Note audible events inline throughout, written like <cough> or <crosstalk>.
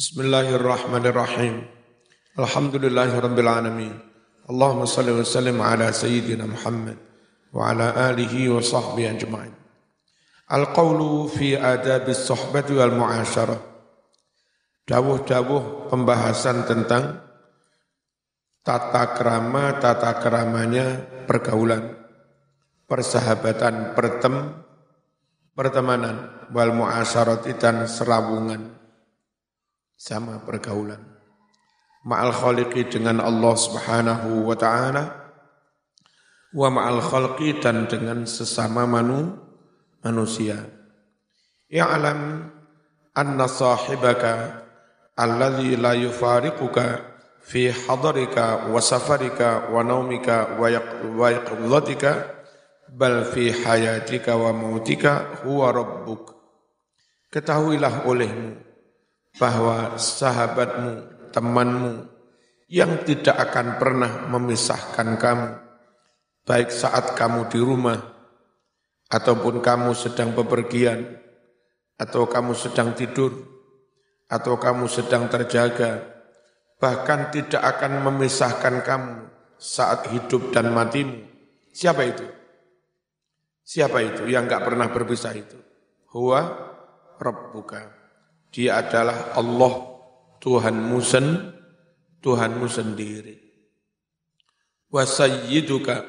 Bismillahirrahmanirrahim. Alhamdulillahirabbil alamin. Allahumma salli wa sallim ala sayyidina Muhammad wa ala alihi wa sahbihi ajma'in. Al-qawlu fi adabis sohbati wal mu'asyarah. Dawuh-dawuh pembahasan tentang tata kerama, tata keramanya pergaulan, persahabatan, pertem, pertemanan, wal mu'asyarati dan serawungan sama pergaulan. Ma'al khaliqi dengan Allah subhanahu wa ta'ala, wa ma'al khalqi dan dengan sesama manu, manusia. Ya'lam anna sahibaka alladhi la yufariquka fi hadarika wa safarika wa naumika wa yaqlatika bal fi hayatika wa mautika huwa rabbuk. Ketahuilah olehmu bahwa sahabatmu, temanmu yang tidak akan pernah memisahkan kamu, baik saat kamu di rumah, ataupun kamu sedang bepergian, atau kamu sedang tidur, atau kamu sedang terjaga, bahkan tidak akan memisahkan kamu saat hidup dan matimu. Siapa itu? Siapa itu yang enggak pernah berpisah itu? Huwa Rabbuka. Dia adalah Allah, Tuhanmu sen, Tuhanmu sendiri. Wa sayyiduka,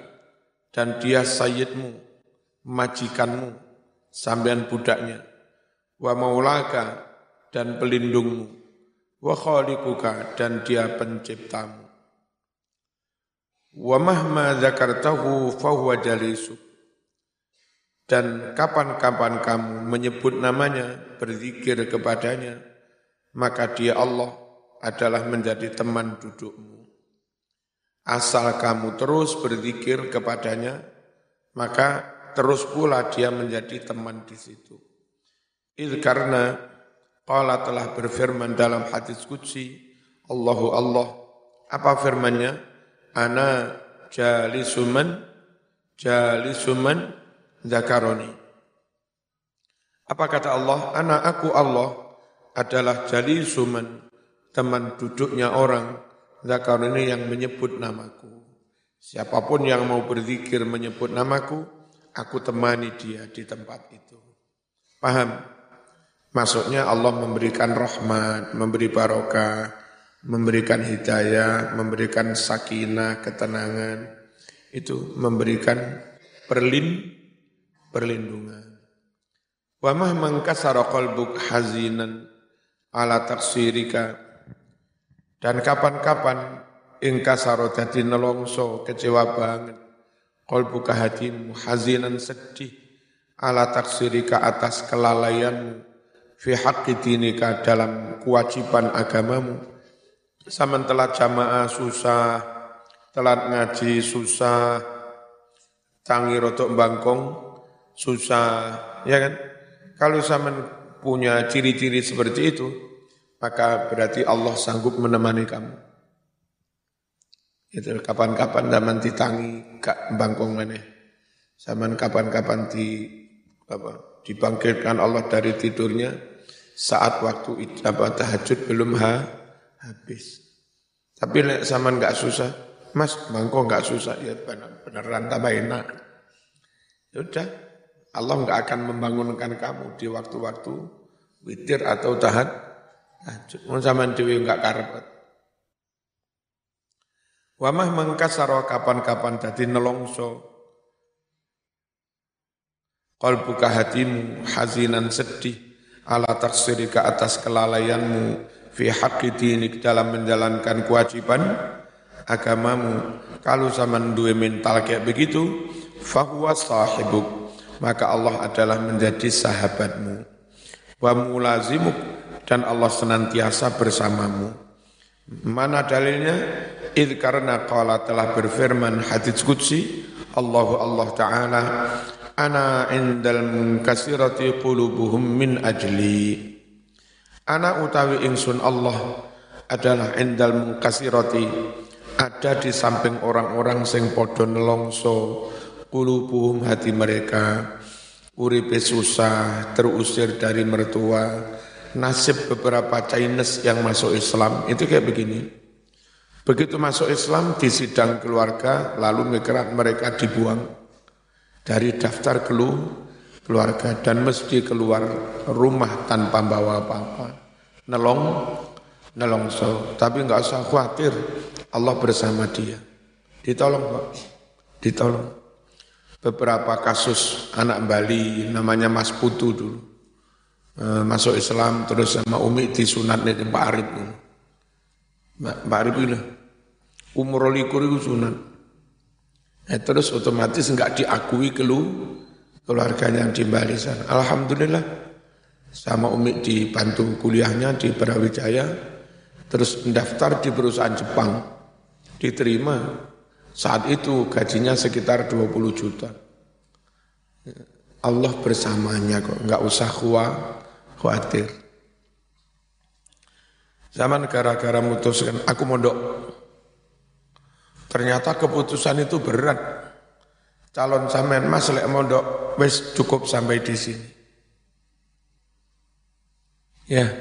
dan dia sayyidmu, majikanmu, sampean budaknya. Wa maulaka, dan pelindungmu. Wa khalikuka, dan dia penciptamu. Wa mahma zakartahu fahuwa jalisuk dan kapan-kapan kamu menyebut namanya, berzikir kepadanya, maka dia Allah adalah menjadi teman dudukmu. Asal kamu terus berzikir kepadanya, maka terus pula dia menjadi teman di situ. Itu karena Allah telah berfirman dalam hadis qudsi, Allahu Allah, apa firmannya? Ana jalisuman, jalisuman, zakaroni. Apa kata Allah? Anak aku Allah adalah jali suman, teman duduknya orang, zakaroni yang menyebut namaku. Siapa pun yang mau berzikir menyebut namaku, aku temani dia di tempat itu. Paham? Maksudnya Allah memberikan rahmat, memberi barokah, memberikan hidayah, memberikan sakinah, ketenangan. Itu memberikan perlindungan perlindungan. Wa mah mangkasara qalbuk hazinan ala taksirika. Dan kapan-kapan ingkasaro dadi nelongso kecewa banget. Qalbuka hatimu hazinan sedih ala taksirika atas kelalaianmu. Fi haqqi dinika dalam kewajiban agamamu. Saman telat jamaah susah, telat ngaji susah, tangi rotok bangkong susah, ya kan? Kalau zaman punya ciri-ciri seperti itu, maka berarti Allah sanggup menemani kamu. Itu kapan-kapan zaman ditangi gak bangkong mana. Zaman kapan-kapan di apa, dibangkitkan Allah dari tidurnya saat waktu apa tahajud belum ha, habis. Tapi zaman gak susah, Mas bangkong gak susah ya beneran tambah enak. Ya udah, Allah nggak akan membangunkan kamu di waktu-waktu witir atau tahan tahajud. Mun zaman dewi nggak karepet. Wamah mengkasaro kapan-kapan dadi nelongso. buka hatimu hazinan sedih ala taksiri ke atas kelalaianmu fi haqqi dinik dalam menjalankan kewajiban agamamu. Kalau zaman dua mental kayak begitu, fahuwa sahibuk maka Allah adalah menjadi sahabatmu. Wa mulazimuk dan Allah senantiasa bersamamu. Mana dalilnya? Id karena qala telah berfirman hadits qudsi Allahu Allah Ta'ala Ana indal munkasirati qulubuhum min ajli Ana utawi ingsun Allah adalah indal munkasirati ada di samping orang-orang sing podo nelongso Kulubuhum hati mereka uripe susah terusir dari mertua nasib beberapa Chinese yang masuk Islam itu kayak begini. Begitu masuk Islam di sidang keluarga, lalu mereka dibuang dari daftar keluarga dan mesti keluar rumah tanpa bawa apa-apa. Nelong, nelongso. Tapi nggak usah khawatir, Allah bersama dia. Ditolong Pak, ditolong. Beberapa kasus anak Bali namanya Mas Putu dulu. E, masuk Islam terus sama Umi disunat nih Pak Arif. Pak Arif itu umur likur itu sunat. Eh, terus otomatis enggak diakui kelu keluarganya di Bali sana. Alhamdulillah sama Umi dibantu kuliahnya di Brawijaya, terus mendaftar di perusahaan Jepang, diterima saat itu gajinya sekitar 20 juta. Allah bersamanya kok, nggak usah khawatir. Zaman gara-gara memutuskan, aku mondok. Ternyata keputusan itu berat. Calon sampean mas lek mondok, wes cukup sampai di sini. Ya,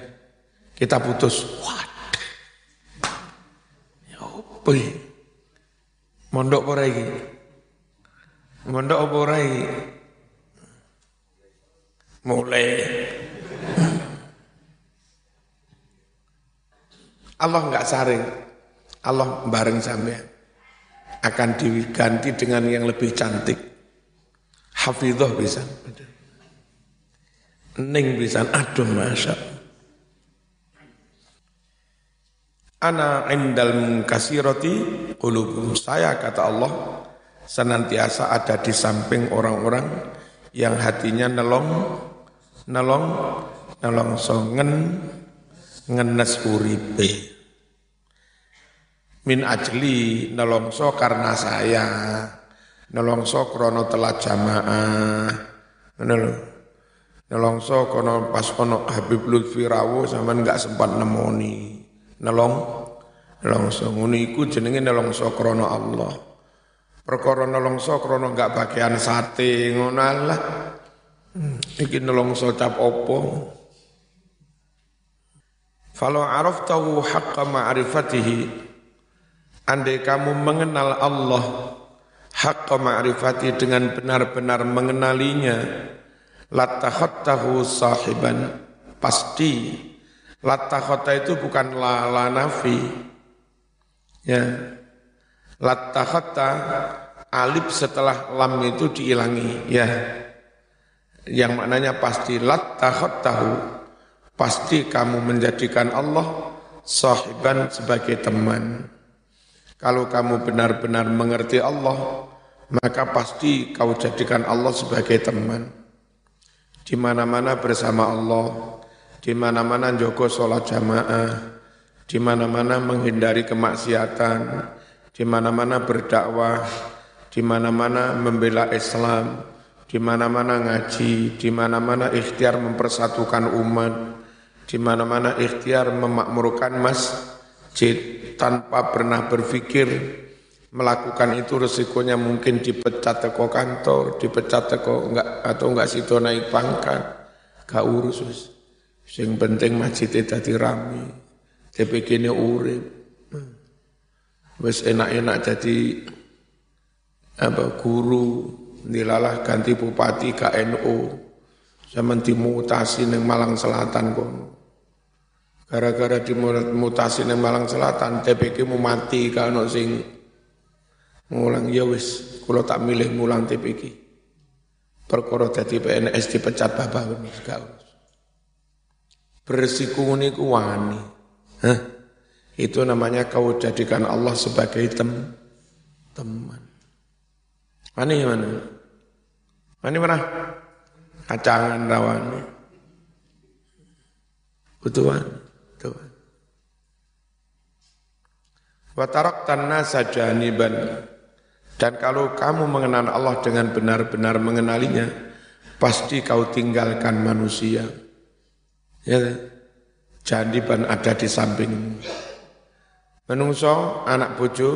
kita putus. Waduh. Ya, Mondok apa iki? Mondok apa iki? Mulai. Allah enggak saring. Allah bareng sampean. Akan diganti dengan yang lebih cantik. Hafidhah bisa. Ning bisa. Aduh masya Ana indal munkasirati qulubum. Saya kata Allah senantiasa ada di samping orang-orang yang hatinya nelong nelong nelong songen ngenes uripe. Min ajli nelongso karena saya nelongso krono telat jamaah. Lho. Nelongso kono pas kono Habib Lutfi Rawo sampean enggak sempat nemoni nelong nelongso. Ngono iku jenenge nelongso krana Allah. Perkara nelongso krana enggak bagian sate ngono Allah hmm, iki nelongso cap opo? Falau araftahu haqqa ma'rifatihi. Andai kamu mengenal Allah Haqqa ma'rifati dengan benar-benar mengenalinya Latakhattahu sahiban Pasti Lattakhota itu bukan la, la nafi. Ya. Lattakhota alif setelah lam itu diilangi. Ya. Yang maknanya pasti lattakhotahu. Pasti kamu menjadikan Allah sahiban sebagai teman. Kalau kamu benar-benar mengerti Allah, maka pasti kau jadikan Allah sebagai teman. Di mana-mana bersama Allah, di mana-mana joko sholat jamaah, di mana-mana menghindari kemaksiatan, di mana-mana berdakwah, di mana-mana membela Islam, di mana-mana ngaji, di mana-mana ikhtiar mempersatukan umat, di mana-mana ikhtiar memakmurkan masjid tanpa pernah berpikir. Melakukan itu resikonya mungkin dipecat teko kantor, dipecat teko enggak atau enggak situ naik pangkat, gak urus. Sing penting masjid dadi rame. DPG ini urip. Wes enak-enak jadi apa guru dilalah ganti bupati KNO zaman dimutasi neng Malang Selatan kono. Gara-gara dimutasi neng Malang Selatan TPK mau mati kalau sing ngulang ya wis kalau tak milih mulang TPK. Perkara dadi PNS dipecat bapak gak Bersikuh niku wani. Hah? Itu namanya kau jadikan Allah sebagai tem teman. Wani mana? Wani mana? Kacangan rawani. Betulan. Betulan. Watarak tanah saja niban. Dan kalau kamu mengenal Allah dengan benar-benar mengenalinya, pasti kau tinggalkan manusia. Ya, ban ada di samping. Menungso anak bojo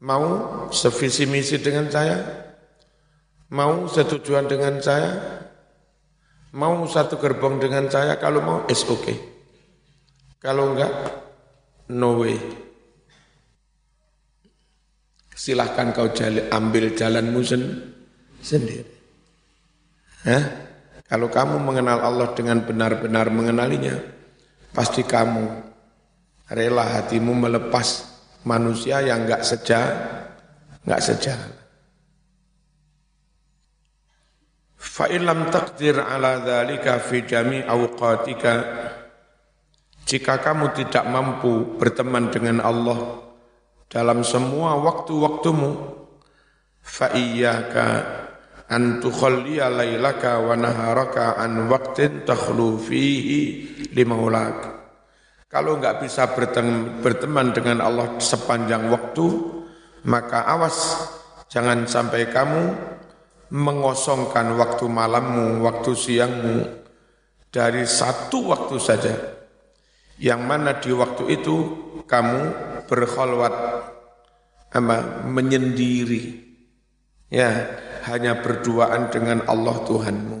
mau sevisi misi dengan saya, mau setujuan dengan saya, Mau satu gerbong dengan saya, kalau mau is oke. Okay. Kalau enggak, no way. Silahkan kau jali, ambil jalanmu sen, sendiri. Hah? Kalau kamu mengenal Allah dengan benar-benar mengenalinya, pasti kamu rela hatimu melepas manusia yang enggak seja, enggak sejalan. Fa lam taqdir ala dzalika fi jami' awqatika jika kamu tidak mampu berteman dengan Allah dalam semua waktu-waktumu fa iyyaka an tukhalliya wa naharaka an waqtin takhlu fihi limaulak kalau enggak bisa berteman, dengan Allah sepanjang waktu maka awas jangan sampai kamu mengosongkan waktu malammu, waktu siangmu dari satu waktu saja. Yang mana di waktu itu kamu berkholwat ama menyendiri. Ya, hanya berduaan dengan Allah Tuhanmu.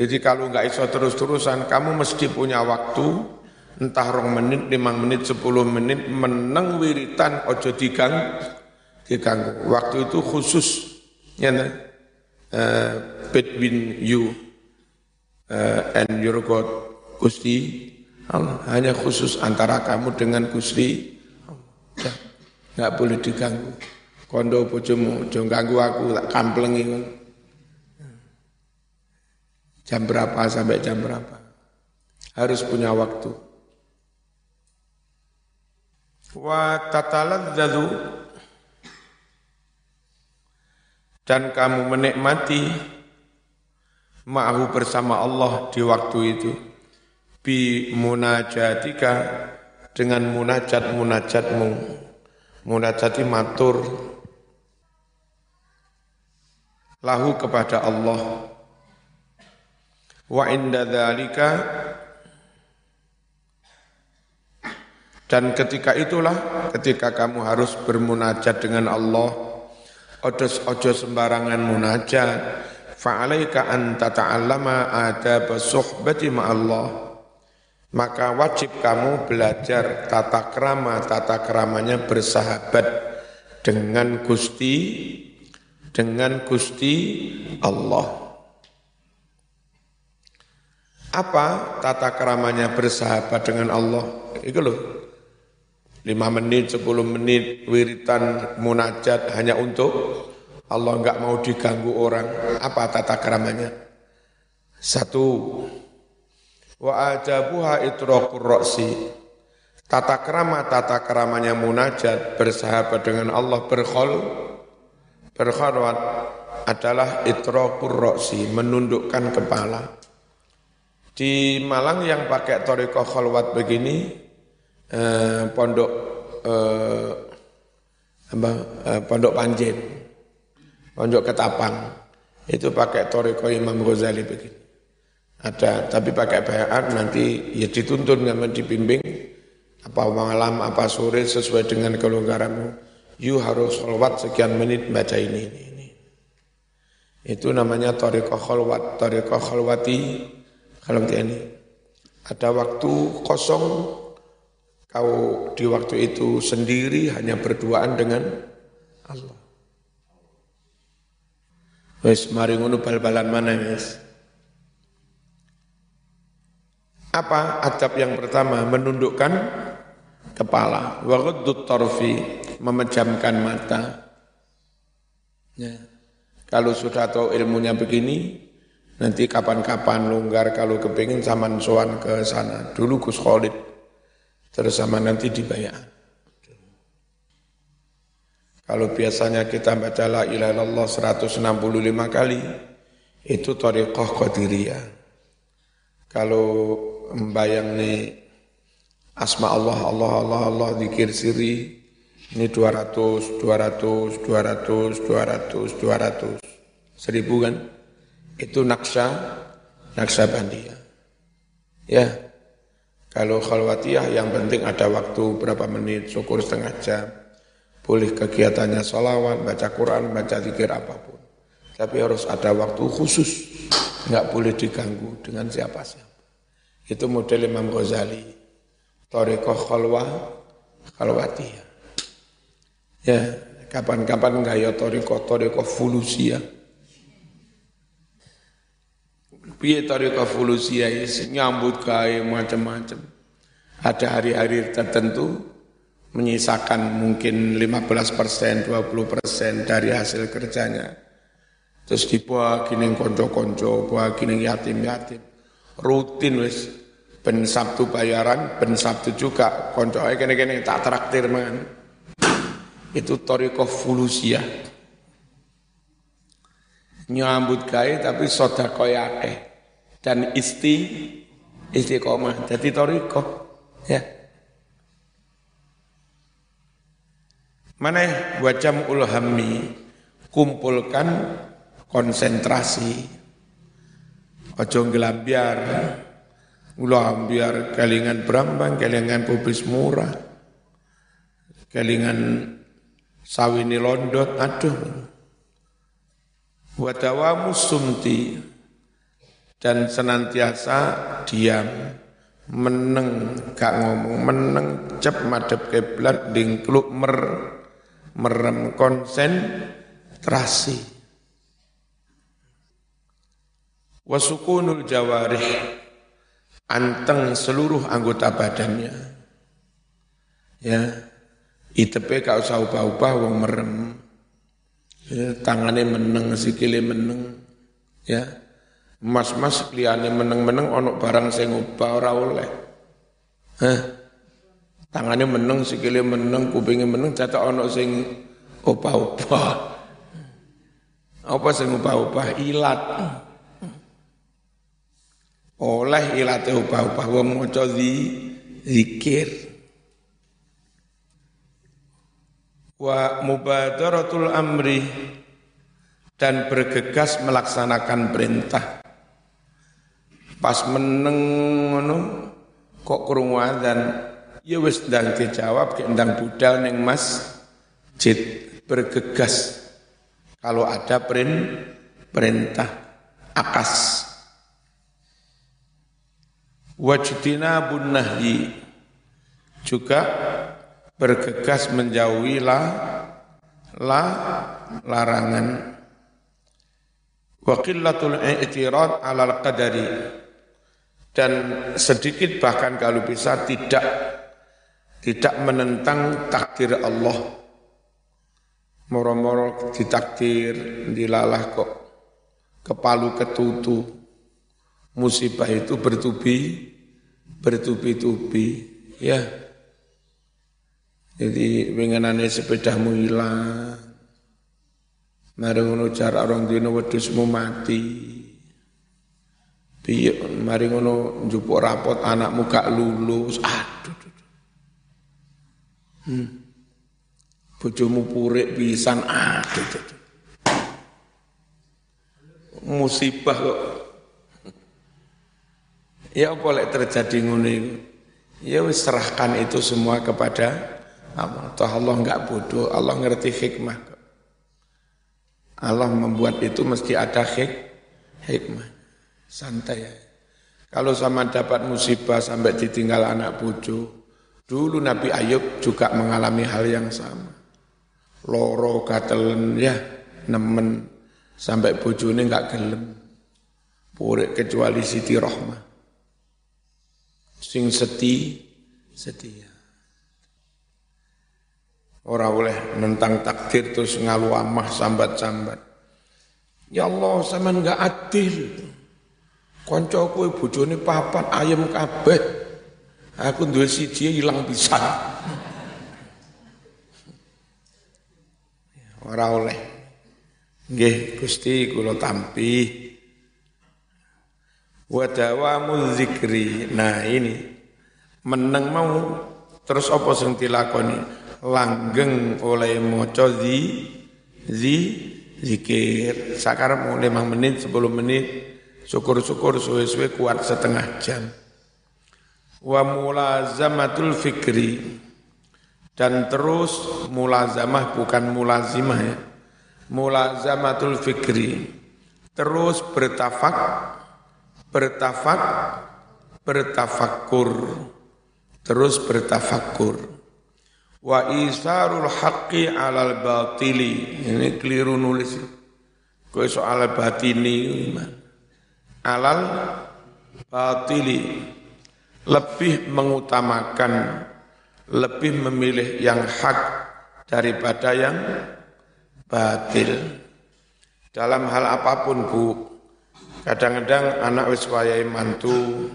Jadi kalau enggak iso terus-terusan, kamu mesti punya waktu, entah rong menit, lima menit, sepuluh menit, meneng wiritan, ojo digang, diganggu. Waktu itu khusus ya uh, between you uh, and your God Gusti hanya khusus antara kamu dengan Gusti Allah. Nggak boleh diganggu kondo bojomu jangan ganggu aku tak kamplengi jam berapa sampai jam berapa? Harus punya waktu. Wa tataladzadu dan kamu menikmati ma'ahu bersama Allah di waktu itu. Bi munajatika dengan munajat-munajatmu. Munajati matur lahu kepada Allah. Wa inda dzalika dan ketika itulah ketika kamu harus bermunajat dengan Allah ojo sembarangan munajat fa'alaika an tata'allama adab suhbati ma'allah maka wajib kamu belajar tata krama tata kramanya bersahabat dengan Gusti dengan Gusti Allah apa tata kramanya bersahabat dengan Allah itu loh lima menit, sepuluh menit wiritan munajat hanya untuk Allah enggak mau diganggu orang. Apa tata keramanya? Satu, wa ajabuha itraqur roksi. Tata kerama, tata keramanya munajat bersahabat dengan Allah berkhol, berkhalwat adalah itraqur roksi, menundukkan kepala. Di Malang yang pakai toriko khalwat begini, eh, pondok eh, apa, eh, pondok Panjen, pondok Ketapang itu pakai toriko Imam Ghazali begini. Ada, tapi pakai bayaan nanti ya dituntun nggak dibimbing apa malam apa sore sesuai dengan kelonggaranmu. You harus sholwat sekian menit baca ini, ini, ini. Itu namanya toriko kholwat, toriko kholwati, kalau ini. Ada waktu kosong Kau di waktu itu sendiri hanya berduaan dengan Allah. Wes mari ngono bal-balan mana wes? Apa adab yang pertama? Menundukkan kepala. Wa tarfi, memejamkan mata. Ya. Kalau sudah tahu ilmunya begini, nanti kapan-kapan longgar kalau kepingin saman soan ke sana. Dulu Gus Khalid Terus sama nanti dibayar. Kalau biasanya kita baca la ilaha illallah 165 kali, itu tariqah qadiriyah. Kalau membayang nih asma Allah, Allah, Allah, Allah, zikir siri, ini 200, 200, 200, 200, 200, seribu kan? Itu naksa, naksa bandia. Ya, kalau khalwatiyah yang penting ada waktu berapa menit, syukur setengah jam. Boleh kegiatannya sholawat, baca Quran, baca zikir apa pun. Tapi harus ada waktu khusus nggak boleh diganggu dengan siapa-siapa. Itu model Imam Ghazali. Toriko khalwa khalwatiyah. Ya, kapan-kapan nggak ya toriko toriko fulusia. Piye toriko fulusia nyambut kaya macam-macam. Ada hari-hari tertentu menyisakan mungkin 15 persen, 20 persen dari hasil kerjanya. Terus dibuat gini konco-konco, buat gini yatim-yatim. Rutin wis ben Sabtu bayaran, ben Sabtu juga konco kene-kene tak traktir man. Itu toriko fulusia. Nyambut gawe tapi sodako yake. Dan isti istiqomah. Jadi toriko. Ya. Mana wajam ulhami kumpulkan konsentrasi. Ojo ngelambiar. Ulambiar kelingan berambang, kelingan publis murah. Kelingan sawini londot, aduh. Wadawamu sumti. Dan senantiasa diam. Meneng gak ngomong meneng cep madep keblat dingkluk mer merem konsentrasi wasukunul jawarih. Anteng seluruh anggota badannya. Ya itepe kau usah ubah-ubah wong merem ya, tangannya meneng sikile meneng ya Mas-mas kliyane meneng-meneng ono barang sing ubah ora oleh. Hah? Tangane meneng, sikile meneng, kupinge meneng, caca ono sing ubah-ubah. Apa sing ubah-ubah? Ilat. Oleh ilate ubah-ubah wong maca zikir. Wa mubadaratul amri dan bergegas melaksanakan perintah. Pas meneng kok krungu adzan ya wis ndang dijawab ki ndang budal ning masjid bergegas. Kalau ada perin, perintah akas. Wajtina bunahyi. Juga bergegas menjauhi la, la larangan wa qillatul i'tirad 'alal qadari dan sedikit bahkan kalau bisa tidak tidak menentang takdir Allah. Moro-moro ditakdir, dilalah kok kepalu ketutu. Musibah itu bertubi, bertubi-tubi, ya. Jadi wingenane sepedamu hilang. Mari ngono jarak orang dino wedhusmu mati. Piye mari ngono njupuk rapot anakmu gak lulus. Aduh. Hmm. Bojomu purik pisan. Aduh. Musibah kok. Ya lek terjadi ngono? Ya serahkan itu semua kepada. Toh Allah enggak bodoh, Allah ngerti hikmah Allah membuat itu mesti ada hik, hikmah santai ya. Kalau sama dapat musibah sampai ditinggal anak bucu, dulu Nabi Ayub juga mengalami hal yang sama. Loro gatelen ya, nemen sampai ini nggak gelem. Purek kecuali Siti Rohmah. Sing seti, setia. Orang boleh nentang takdir terus ngalu amah sambat-sambat. Ya Allah, sama nggak adil. Kancaku bojone papat ayam kabeh. Aku duwe siji ilang pisan. Ora oleh. Nggih, Gusti kula tampi. Wa dawamu zikri. Nah, ini meneng mau terus apa sing dilakoni? Langgeng oleh maca zi zi zikir. Sakarep 5 menit, 10 menit Syukur-syukur suwe-suwe kuat setengah jam. Wa mulazamatul fikri. Dan terus mulazamah bukan mulazimah ya. Mulazamatul fikri. terus bertafak bertafak bertafakur terus bertafakur wa isarul haqqi alal batili ini keliru nulis kok soal batini alal batili lebih mengutamakan lebih memilih yang hak daripada yang batil dalam hal apa pun Bu. Kadang-kadang anak wis wayahe mantu.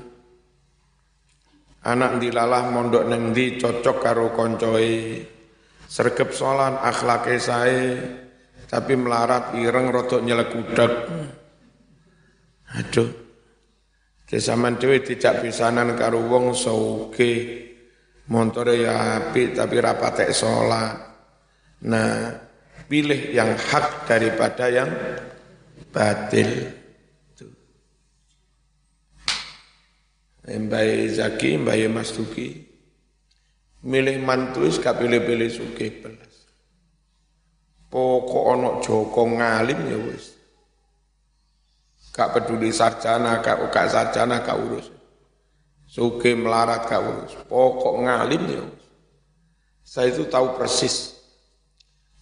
Anak dilalah mondok neng di cocok karo koncoe. Sergep solan akhlake sae tapi melarat ireng rotok nyelekudak. Aduh. Kesaman dhewe tidak pisanan karo wong sauke. Montore ya apik tapi rapatek sholat. Nah, pilih yang hak daripada yang batil. Mbak Zaki, Mbak Mas Tuki, milih mantu gak pilih-pilih suke belas. Pokok ono Joko ngalim ya wis. Gak peduli sarjana, gak, gak sarjana gak urus. Suke melarat gak urus. Pokok ngalim ya wis. Saya itu tahu persis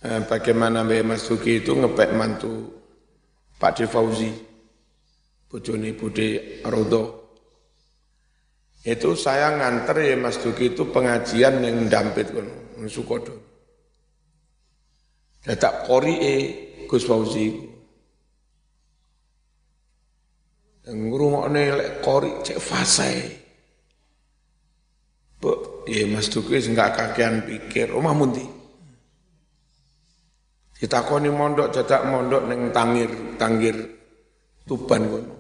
Eh, bagaimana Mbak Mas Duki itu ngepek mantu Pak De Fauzi, bojone Bude Rodo. Itu saya nganter ya Mas Duki itu pengajian yang dampit kan, Sukodo. Dadak kori e Gus Fauzi. Ngurungokne lek kori cek fasai. Bu, ya Mas Duki enggak kakean pikir, omah mundi. Ditakoni mondok jadak mondok neng tangir tangir tuban kono.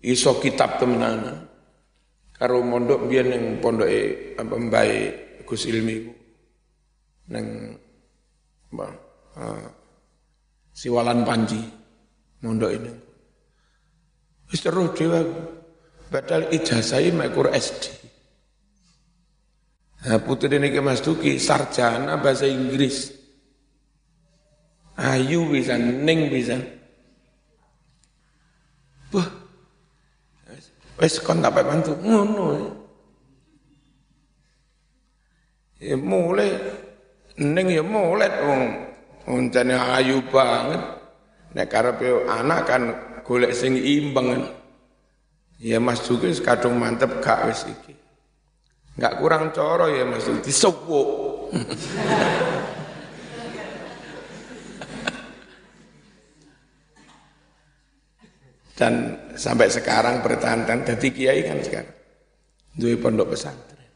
Iso kitab temenanan. Karo mondok biyen neng pondoke apa mbae Gus Ilmi neng apa uh, Siwalan Panji mondok ini. Wis terus dhewe badal ijazah mekur SD. Nah, putri ini Mas Duki sarjana bahasa Inggris. Ayu bisa, ning bisa. Wah, wes kon tak bantu ngono. Ya mulai ning ya mulai wong uncane ayu banget. Nek karepe anak kan golek sing imbang. Ya Mas juga kadung mantep gak wis iki. Enggak kurang coro ya Mas disewuk. <laughs> Dan sampai sekarang bertahan-tahan jadi kiai kan sekarang. Dua pondok pesantren.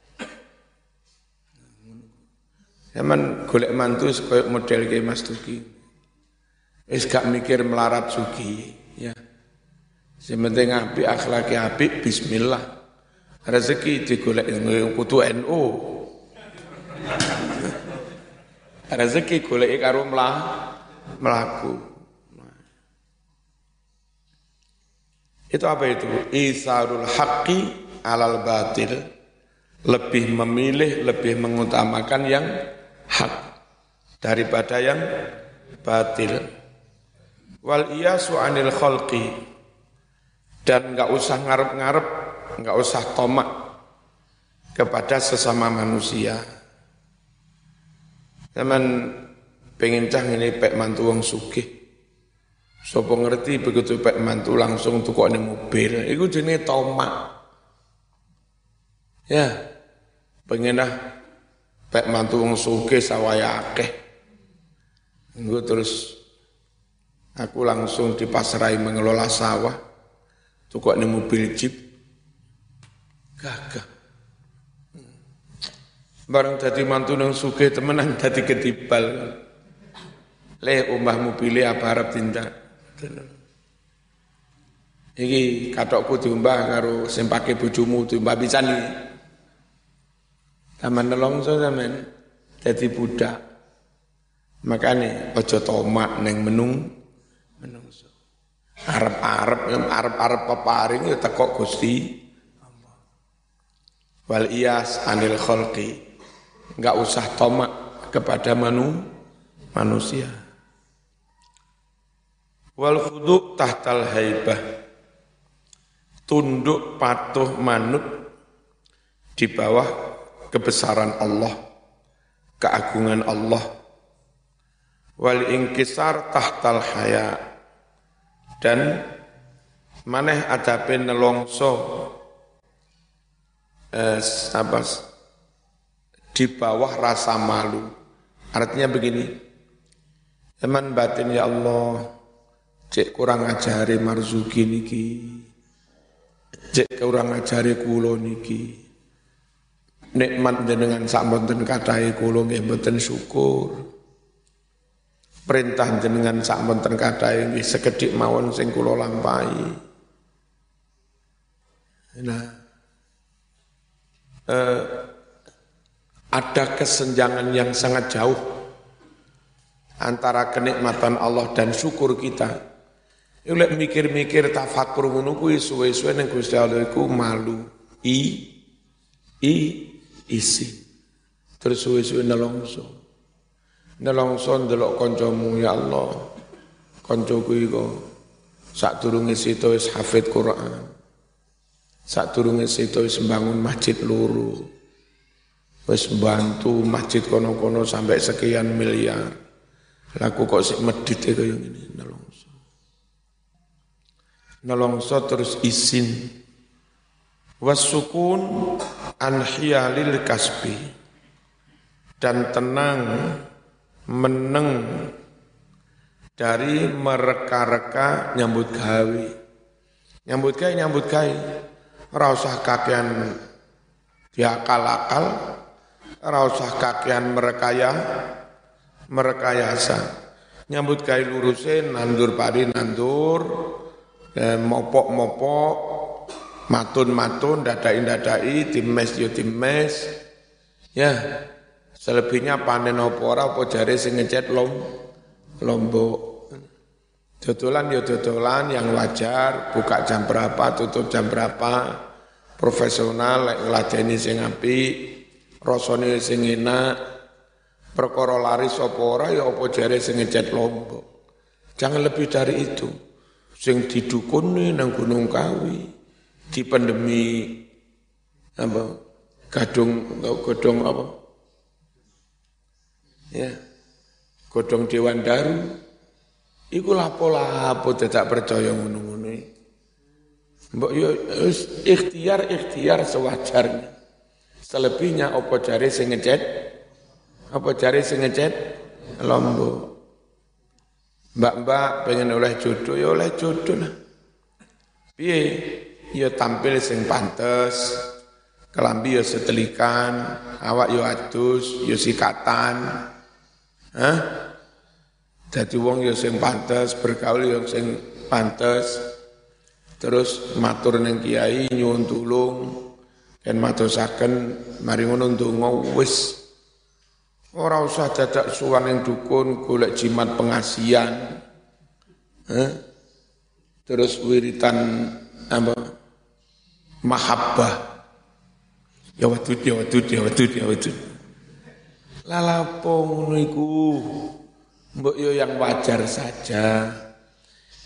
Zaman golek mantu koyo model kayak Mas Tuki. Wis gak mikir melarat suki, ya. Sementing api akhlaki api bismillah. Rezeki digolek kutu NU. Rezeki golek karo melaku. Itu apa itu? Isarul haqqi alal batil. Lebih memilih, lebih mengutamakan yang hak daripada yang batil. Wal iyasu anil khalqi. Dan enggak usah ngarep-ngarep, enggak usah tomak kepada sesama manusia. Teman pengen cah ini pek mantu wong sugih Sopo ngerti begitu pek mantu langsung tukok ini mobil, itu jenis tomak. Ya, pengen dah pek mantu wong suke sawaya akeh. Terus aku langsung dipasrai mengelola sawah, tukok ini mobil jeep, gagah. Barang jadi mantu nang temenan jadi ketibal. Leh umahmu pilih apa harap tindak. Iki katokku diumbah karo sing pake bojomu diumbah pisan iki. Taman nelongso sampean dadi budak. Makane aja tomak ning menung menungso. Arep-arep arep-arep peparing ya teko Gusti Wal iyas anil khalqi. Enggak usah tomak kepada manu, manusia. Wal khudu tahtal haibah. Tunduk patuh manut di bawah kebesaran Allah, keagungan Allah. Wal ingkisar tahtal haya. Dan maneh adape nelongso eh, apa, di bawah rasa malu. Artinya begini, Eman batin ya Allah, cek kurang ajari marzuki niki, cek kurang ajari kulo niki, nikmat jenengan sak boten kathah kulo nggih boten syukur. Perintah jenengan sak boten kathah nggih sekedhik mawon sing kulo lampahi. Nah, eh, ada kesenjangan yang sangat jauh antara kenikmatan Allah dan syukur kita. Lek mikir-mikir tafakur ngono kuwi suwe-suwe ning Gusti Allah iku malu. I i isi. Terus suwe-suwe nelongso. Nelongso ndelok kancamu ya Allah. Kancaku iku sadurunge sito wis hafid Quran. Sadurunge sito wis bangun masjid loro. Wis bantu masjid kono-kono sampai sekian miliar Laku kok sik medit e kaya ngene nelongso. Nelongso terus isin. Wasukun an hiyalil kasbi. Dan tenang meneng dari mereka-reka nyambut gawe. Nyambut gawe nyambut gawe. Ora usah kakean diakal-akal, ora usah kakean merekaya merekayasa nyambut kai lurusin nandur padi nandur mopok-mopok matun-matun dadai-dadai times yo times ya selebihnya panen opo ora opo jare sing ngecet lom lombok Dodolan yo dodolan yang wajar, buka jam berapa, tutup jam berapa, profesional, lek nglajeni sing apik, rasane sing enak, perkara laris apa ora ya apa jare sing ngecat lombok. Jangan lebih dari itu. Sing didukuni nang Gunung Kawi di pandemi apa gadung godong apa? Ya godong Dewan Daru. Iku lapo-lapo tidak percaya ngono-ngono Mbok yo ikhtiar-ikhtiar sewajarnya. Selebihnya apa jare sing ngecat apa cari sing ngecet? Lombok. Mbak-mbak pengen oleh jodoh ya oleh jodoh lah. Piye? Ya tampil sing pantes, kelambi ya setelikan, awak ya adus, ya sikatan. Hah? Dadi wong ya sing pantes, bergaul ya sing pantes. Terus matur ning kiai nyuwun tulung, ken madosaken mari ngono ndonga wis Ora usah dadak suwan yang dukun golek jimat pengasian. Eh? Terus wiritan apa? Mahabbah. Ya wadud, ya wadud, ya wadud, ya wadud. Lalapo ngono. Mbok yo yang wajar saja.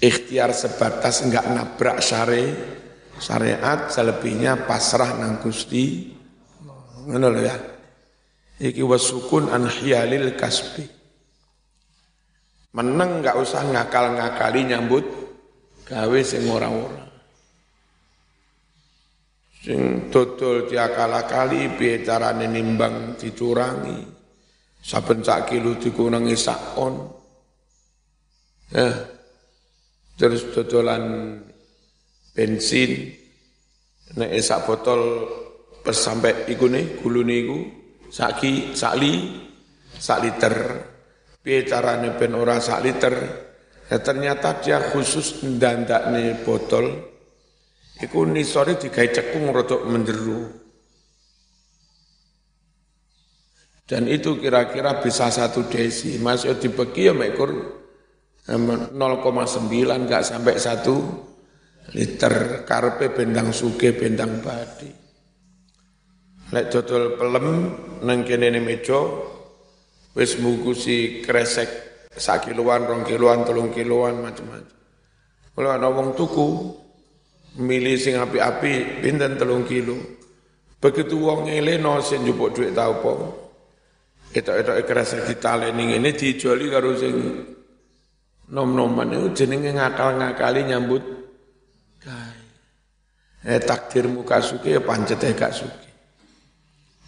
Ikhtiar sebatas enggak nabrak syari, syariat, selebihnya pasrah nang Gusti. Ngono ya. Iki wasukun an hiyalil kasbi. Meneng nggak usah ngakal-ngakali nyambut gawe sing ora-ora. Sing dodol diakal-akali piye carane nimbang dicurangi. Saben sak kilo dikurangi sak on. Ya. Terus dodolan bensin nek sak botol pas sampai iku nih gulune iku saki sakli sak liter piye carane ben ora sak liter ya ternyata dia khusus ndandakne botol. Iku nisore digawe cekung rodok menjeru dan itu kira-kira bisa satu desi. Masih dibagi ya mekur 0,9 enggak sampai satu liter. Karpe bendang suge bendang badi Lek dodol pelem nang kene meja wis mukusi kresek sak kiloan, rong kiloan, telung kiloan macam-macam. Kalau ada wong tuku, milih sing api-api, pinten telung kilo. Begitu wong no sing jupuk duit tau po. Itu-itu kerasa kita lening ini dijuali karo sing nom-noman itu jenenge ngakal-ngakali nyambut kai. Eh takdirmu kasuke ya pancet eh gak suki.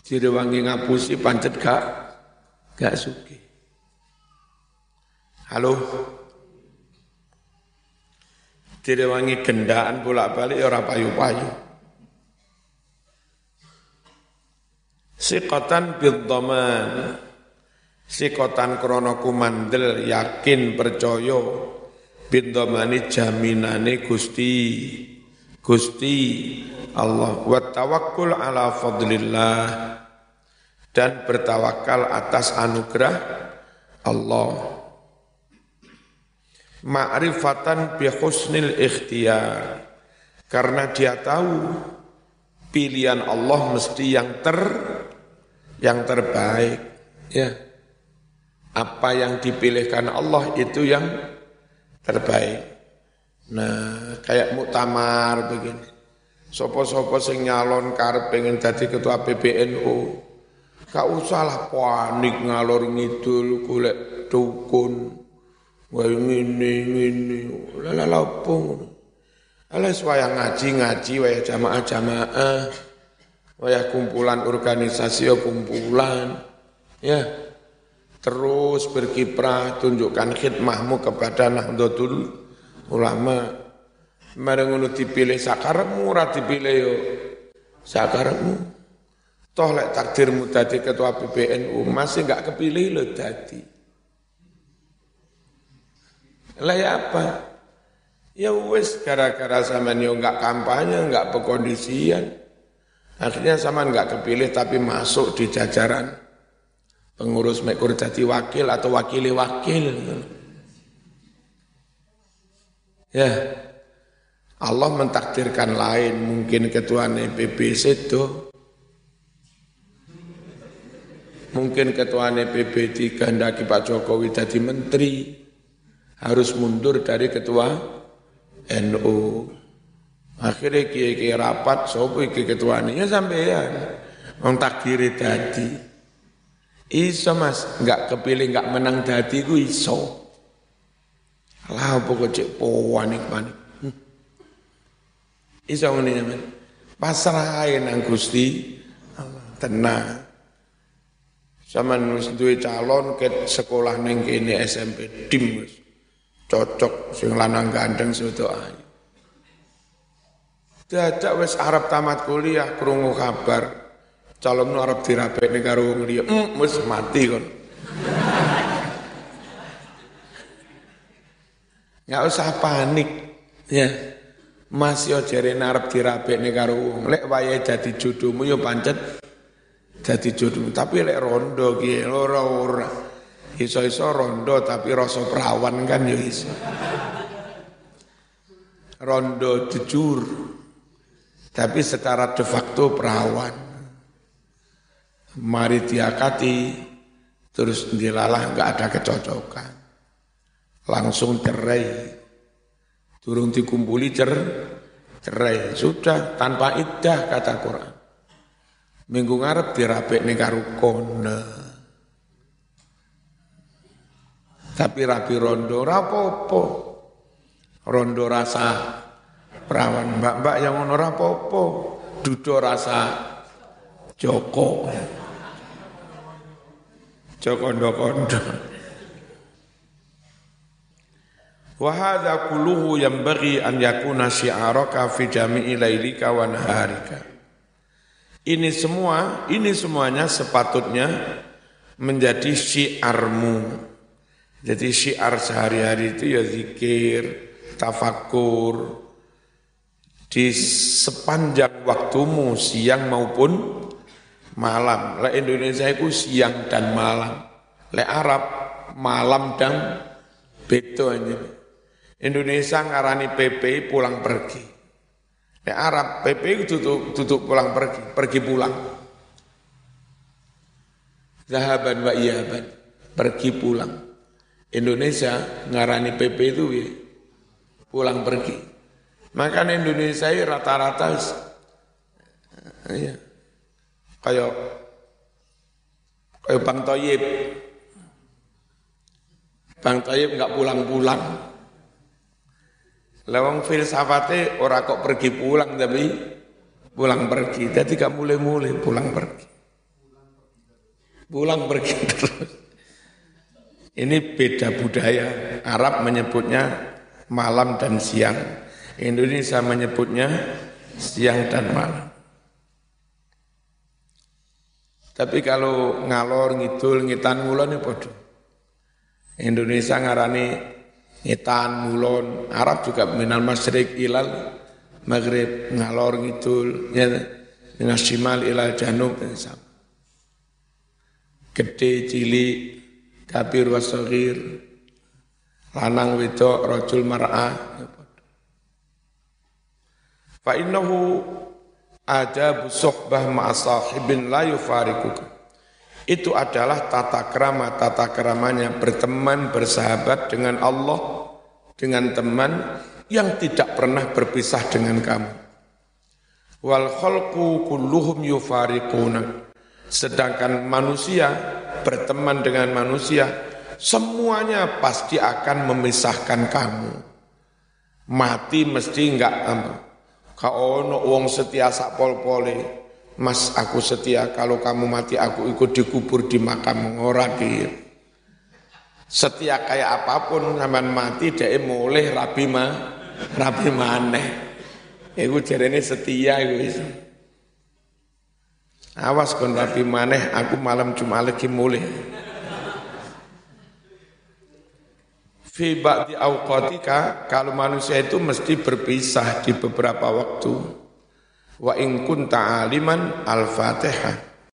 Wangi ngapusi pancet gak gak suki. Halo. wangi gendaan bolak-balik ya ora payu-payu. Sikatan bidhaman. Sikotan krono kumandel yakin percaya bidhamani jaminane Gusti Gusti Allah wa tawakkul ala fadlillah dan bertawakal atas anugerah Allah. Ma'rifatan bi husnil ikhtiyar karena dia tahu pilihan Allah mesti yang ter yang terbaik ya. Apa yang dipilihkan Allah itu yang terbaik. Nah kayak muktamar begini. Sopo-sopo sing nyalon karep pengen jadi ketua PBNU gak usah panik ngalor ngidul golek dukun Wah ngene ngene. Lala lapung. Alas wayah ngaji ngaji wayah jamaah jamaah. Wayah kumpulan organisasi ya kumpulan. Ya. Terus berkiprah tunjukkan khidmahmu kepada Nahdlatul Ulama. Ngono dipilih sakarepmu ora dipilih yo sakarepmu. Toh lek takdirmu dadi ketua PBNU masih enggak kepilih lo dadi. Lah ya apa? Ya wes gara-gara sama yo enggak kampanye, enggak pekondisian. Akhirnya sama enggak kepilih tapi masuk di jajaran pengurus mekur jadi wakil atau wakili wakil. Ya, Allah mentakdirkan lain, mungkin ketua PBC itu, mungkin ketua PB digandaki Pak Jokowi jadi menteri, harus mundur dari ketua NU. Akhirnya kiai kiai rapat, sopo iki ketuanya sampean, wong takdiri tadi. Iso mas, nggak kepilih nggak menang dadi ku iso. Lah apa cek panik panik. Hmm. Iso ngene men. Pasrah ae nang Gusti tenang. Sama nus duwe calon ke sekolah neng kene SMP dim cocok sing lanang gandeng sudah ayu. Dadak wis Arab tamat kuliah krungu kabar calon Arab dirapekne karo wong liya. Mm, wis mati kon. Nggak usah panik ya. Mas yo jere arep dirapekne karo wong. Lek wayahe dadi jodohmu yo pancet dadi jodohmu, tapi lek rondo ki ora ora. Iso-iso rondo tapi rasa perawan kan ya iso. Rondo jujur, tapi secara de facto perawan. Mari diakati, terus dilalah nggak ada kecocokan. Langsung cerai. Turun dikumpuli cer, cerai. Sudah tanpa iddah kata Quran. Minggu ngarep dirapek nih karo kone. Tapi rapi rondo rapopo. Rondo rasa perawan mbak-mbak yang ngono rapopo. Dudo rasa Joko. Jokondo-kondo. Wahada kuluhu yang bagi an yakuna syi'araka fi jami'i lailika wa naharika. Ini semua, ini semuanya sepatutnya menjadi syiarmu jadi syiar sehari-hari itu ya zikir, tafakur, di sepanjang waktumu siang maupun malam. Le Indonesia itu siang dan malam. Le Arab malam dan beto. Indonesia ngarani PP pulang pergi. Arab PP tutup, tutup pulang pergi, pergi pulang. Zahaban wa iyaban, pergi pulang. Indonesia ngarani PP itu ya, pulang pergi. Maka Indonesia rata-rata iya, kayak kayak Bang Toyib. Bang Toyib nggak pulang-pulang. Lawang filsafate ora kok pergi pulang tapi pulang pergi. Jadi gak mulai-mulai pulang pergi. Pulang pergi <laughs> terus. Ini beda budaya. Arab menyebutnya malam dan siang. Indonesia menyebutnya siang dan malam. Tapi kalau ngalor ngidul ngitan ngulon ya bodoh. Indonesia ngarani ngitan ngulon, Arab juga minal masyrik ilal maghrib ngalor ngidul ya minal shimal ilal janub ya, sama. Gede cilik kabir wasagir lanang wedok rajul mar'ah ya, Fa innahu adabu suhbah ma'asahibin la yufarikuka. Itu adalah tata kerama, tata keramanya berteman, bersahabat dengan Allah, dengan teman yang tidak pernah berpisah dengan kamu. Wal khalqu kulluhum yufarikuna. Sedangkan manusia berteman dengan manusia, semuanya pasti akan memisahkan kamu. Mati mesti enggak Kau ono wong setia sak pol-pole. Mas aku setia kalau kamu mati aku ikut dikubur di makam ora dia. Setia kayak apa pun zaman mati dia mulai rabi ma rabi maneh. Iku jarene setia iku Awas kon rabi maneh aku malam cuma lagi mulai. fi ba'di awqatika kalau manusia itu mesti berpisah di beberapa waktu wa in kunta aliman al-fatihah